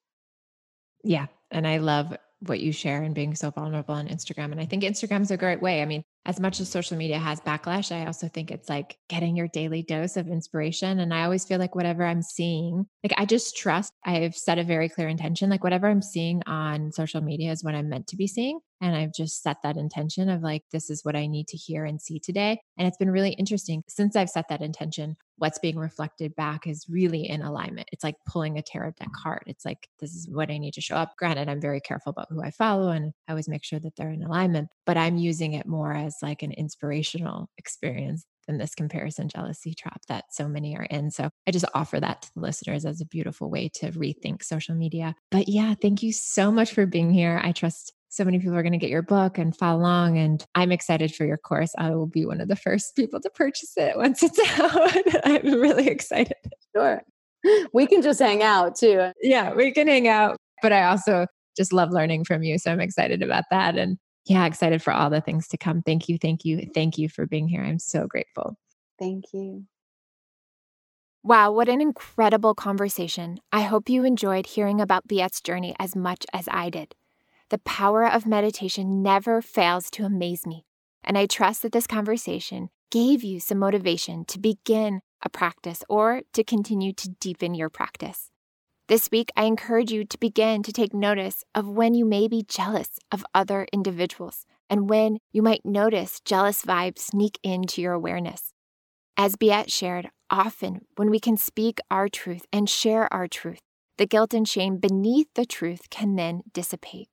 Yeah. And I love what you share and being so vulnerable on Instagram. And I think Instagram's a great way. I mean, as much as social media has backlash, I also think it's like getting your daily dose of inspiration. And I always feel like whatever I'm seeing, like I just trust, I've set a very clear intention. Like whatever I'm seeing on social media is what I'm meant to be seeing. And I've just set that intention of like, this is what I need to hear and see today. And it's been really interesting since I've set that intention. What's being reflected back is really in alignment. It's like pulling a tarot deck card. It's like, this is what I need to show up. Granted, I'm very careful about who I follow and I always make sure that they're in alignment, but I'm using it more as like an inspirational experience than this comparison jealousy trap that so many are in. So I just offer that to the listeners as a beautiful way to rethink social media. But yeah, thank you so much for being here. I trust so many people are going to get your book and follow along. And I'm excited for your course. I will be one of the first people to purchase it once it's out. I'm really excited. Sure. We can just hang out too. Yeah, we can hang out. But I also just love learning from you. So I'm excited about that. And yeah, excited for all the things to come. Thank you. Thank you. Thank you for being here. I'm so grateful. Thank you. Wow, what an incredible conversation. I hope you enjoyed hearing about Biet's journey as much as I did. The power of meditation never fails to amaze me, and I trust that this conversation gave you some motivation to begin a practice or to continue to deepen your practice. This week, I encourage you to begin to take notice of when you may be jealous of other individuals and when you might notice jealous vibes sneak into your awareness. As Biet shared, often when we can speak our truth and share our truth, the guilt and shame beneath the truth can then dissipate.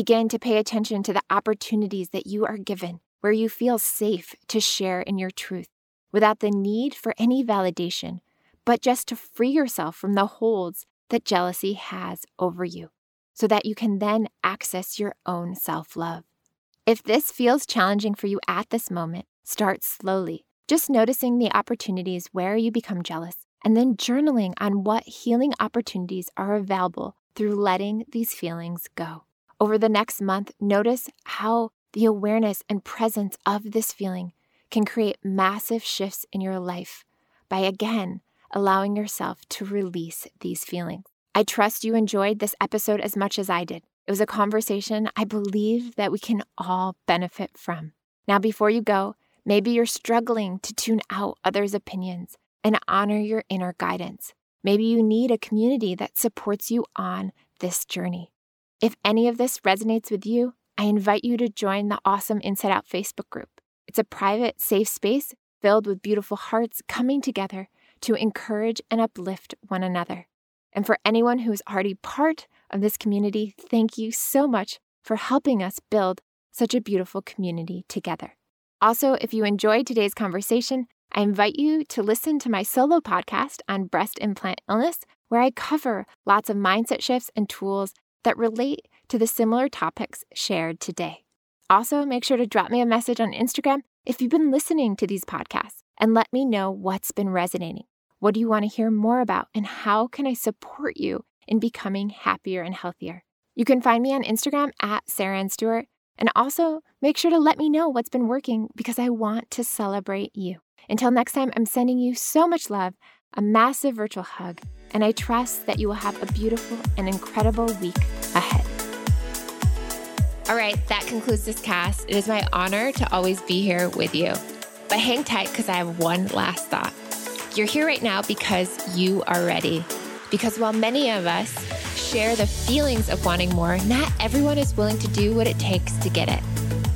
Begin to pay attention to the opportunities that you are given where you feel safe to share in your truth without the need for any validation, but just to free yourself from the holds that jealousy has over you so that you can then access your own self love. If this feels challenging for you at this moment, start slowly, just noticing the opportunities where you become jealous and then journaling on what healing opportunities are available through letting these feelings go. Over the next month, notice how the awareness and presence of this feeling can create massive shifts in your life by again allowing yourself to release these feelings. I trust you enjoyed this episode as much as I did. It was a conversation I believe that we can all benefit from. Now, before you go, maybe you're struggling to tune out others' opinions and honor your inner guidance. Maybe you need a community that supports you on this journey. If any of this resonates with you, I invite you to join the Awesome Inside Out Facebook group. It's a private, safe space filled with beautiful hearts coming together to encourage and uplift one another. And for anyone who is already part of this community, thank you so much for helping us build such a beautiful community together. Also, if you enjoyed today's conversation, I invite you to listen to my solo podcast on breast implant illness where I cover lots of mindset shifts and tools that relate to the similar topics shared today. Also, make sure to drop me a message on Instagram if you've been listening to these podcasts and let me know what's been resonating. What do you want to hear more about? And how can I support you in becoming happier and healthier? You can find me on Instagram at Sarah Ann Stewart. And also make sure to let me know what's been working because I want to celebrate you. Until next time, I'm sending you so much love, a massive virtual hug, and I trust that you will have a beautiful and incredible week ahead. All right, that concludes this cast. It is my honor to always be here with you. But hang tight because I have one last thought. You're here right now because you are ready. Because while many of us share the feelings of wanting more, not everyone is willing to do what it takes to get it.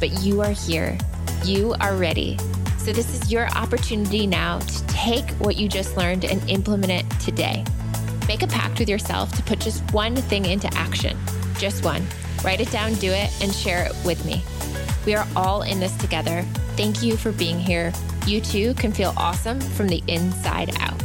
But you are here. You are ready. So, this is your opportunity now to take what you just learned and implement it today. Make a pact with yourself to put just one thing into action. Just one. Write it down, do it, and share it with me. We are all in this together. Thank you for being here. You too can feel awesome from the inside out.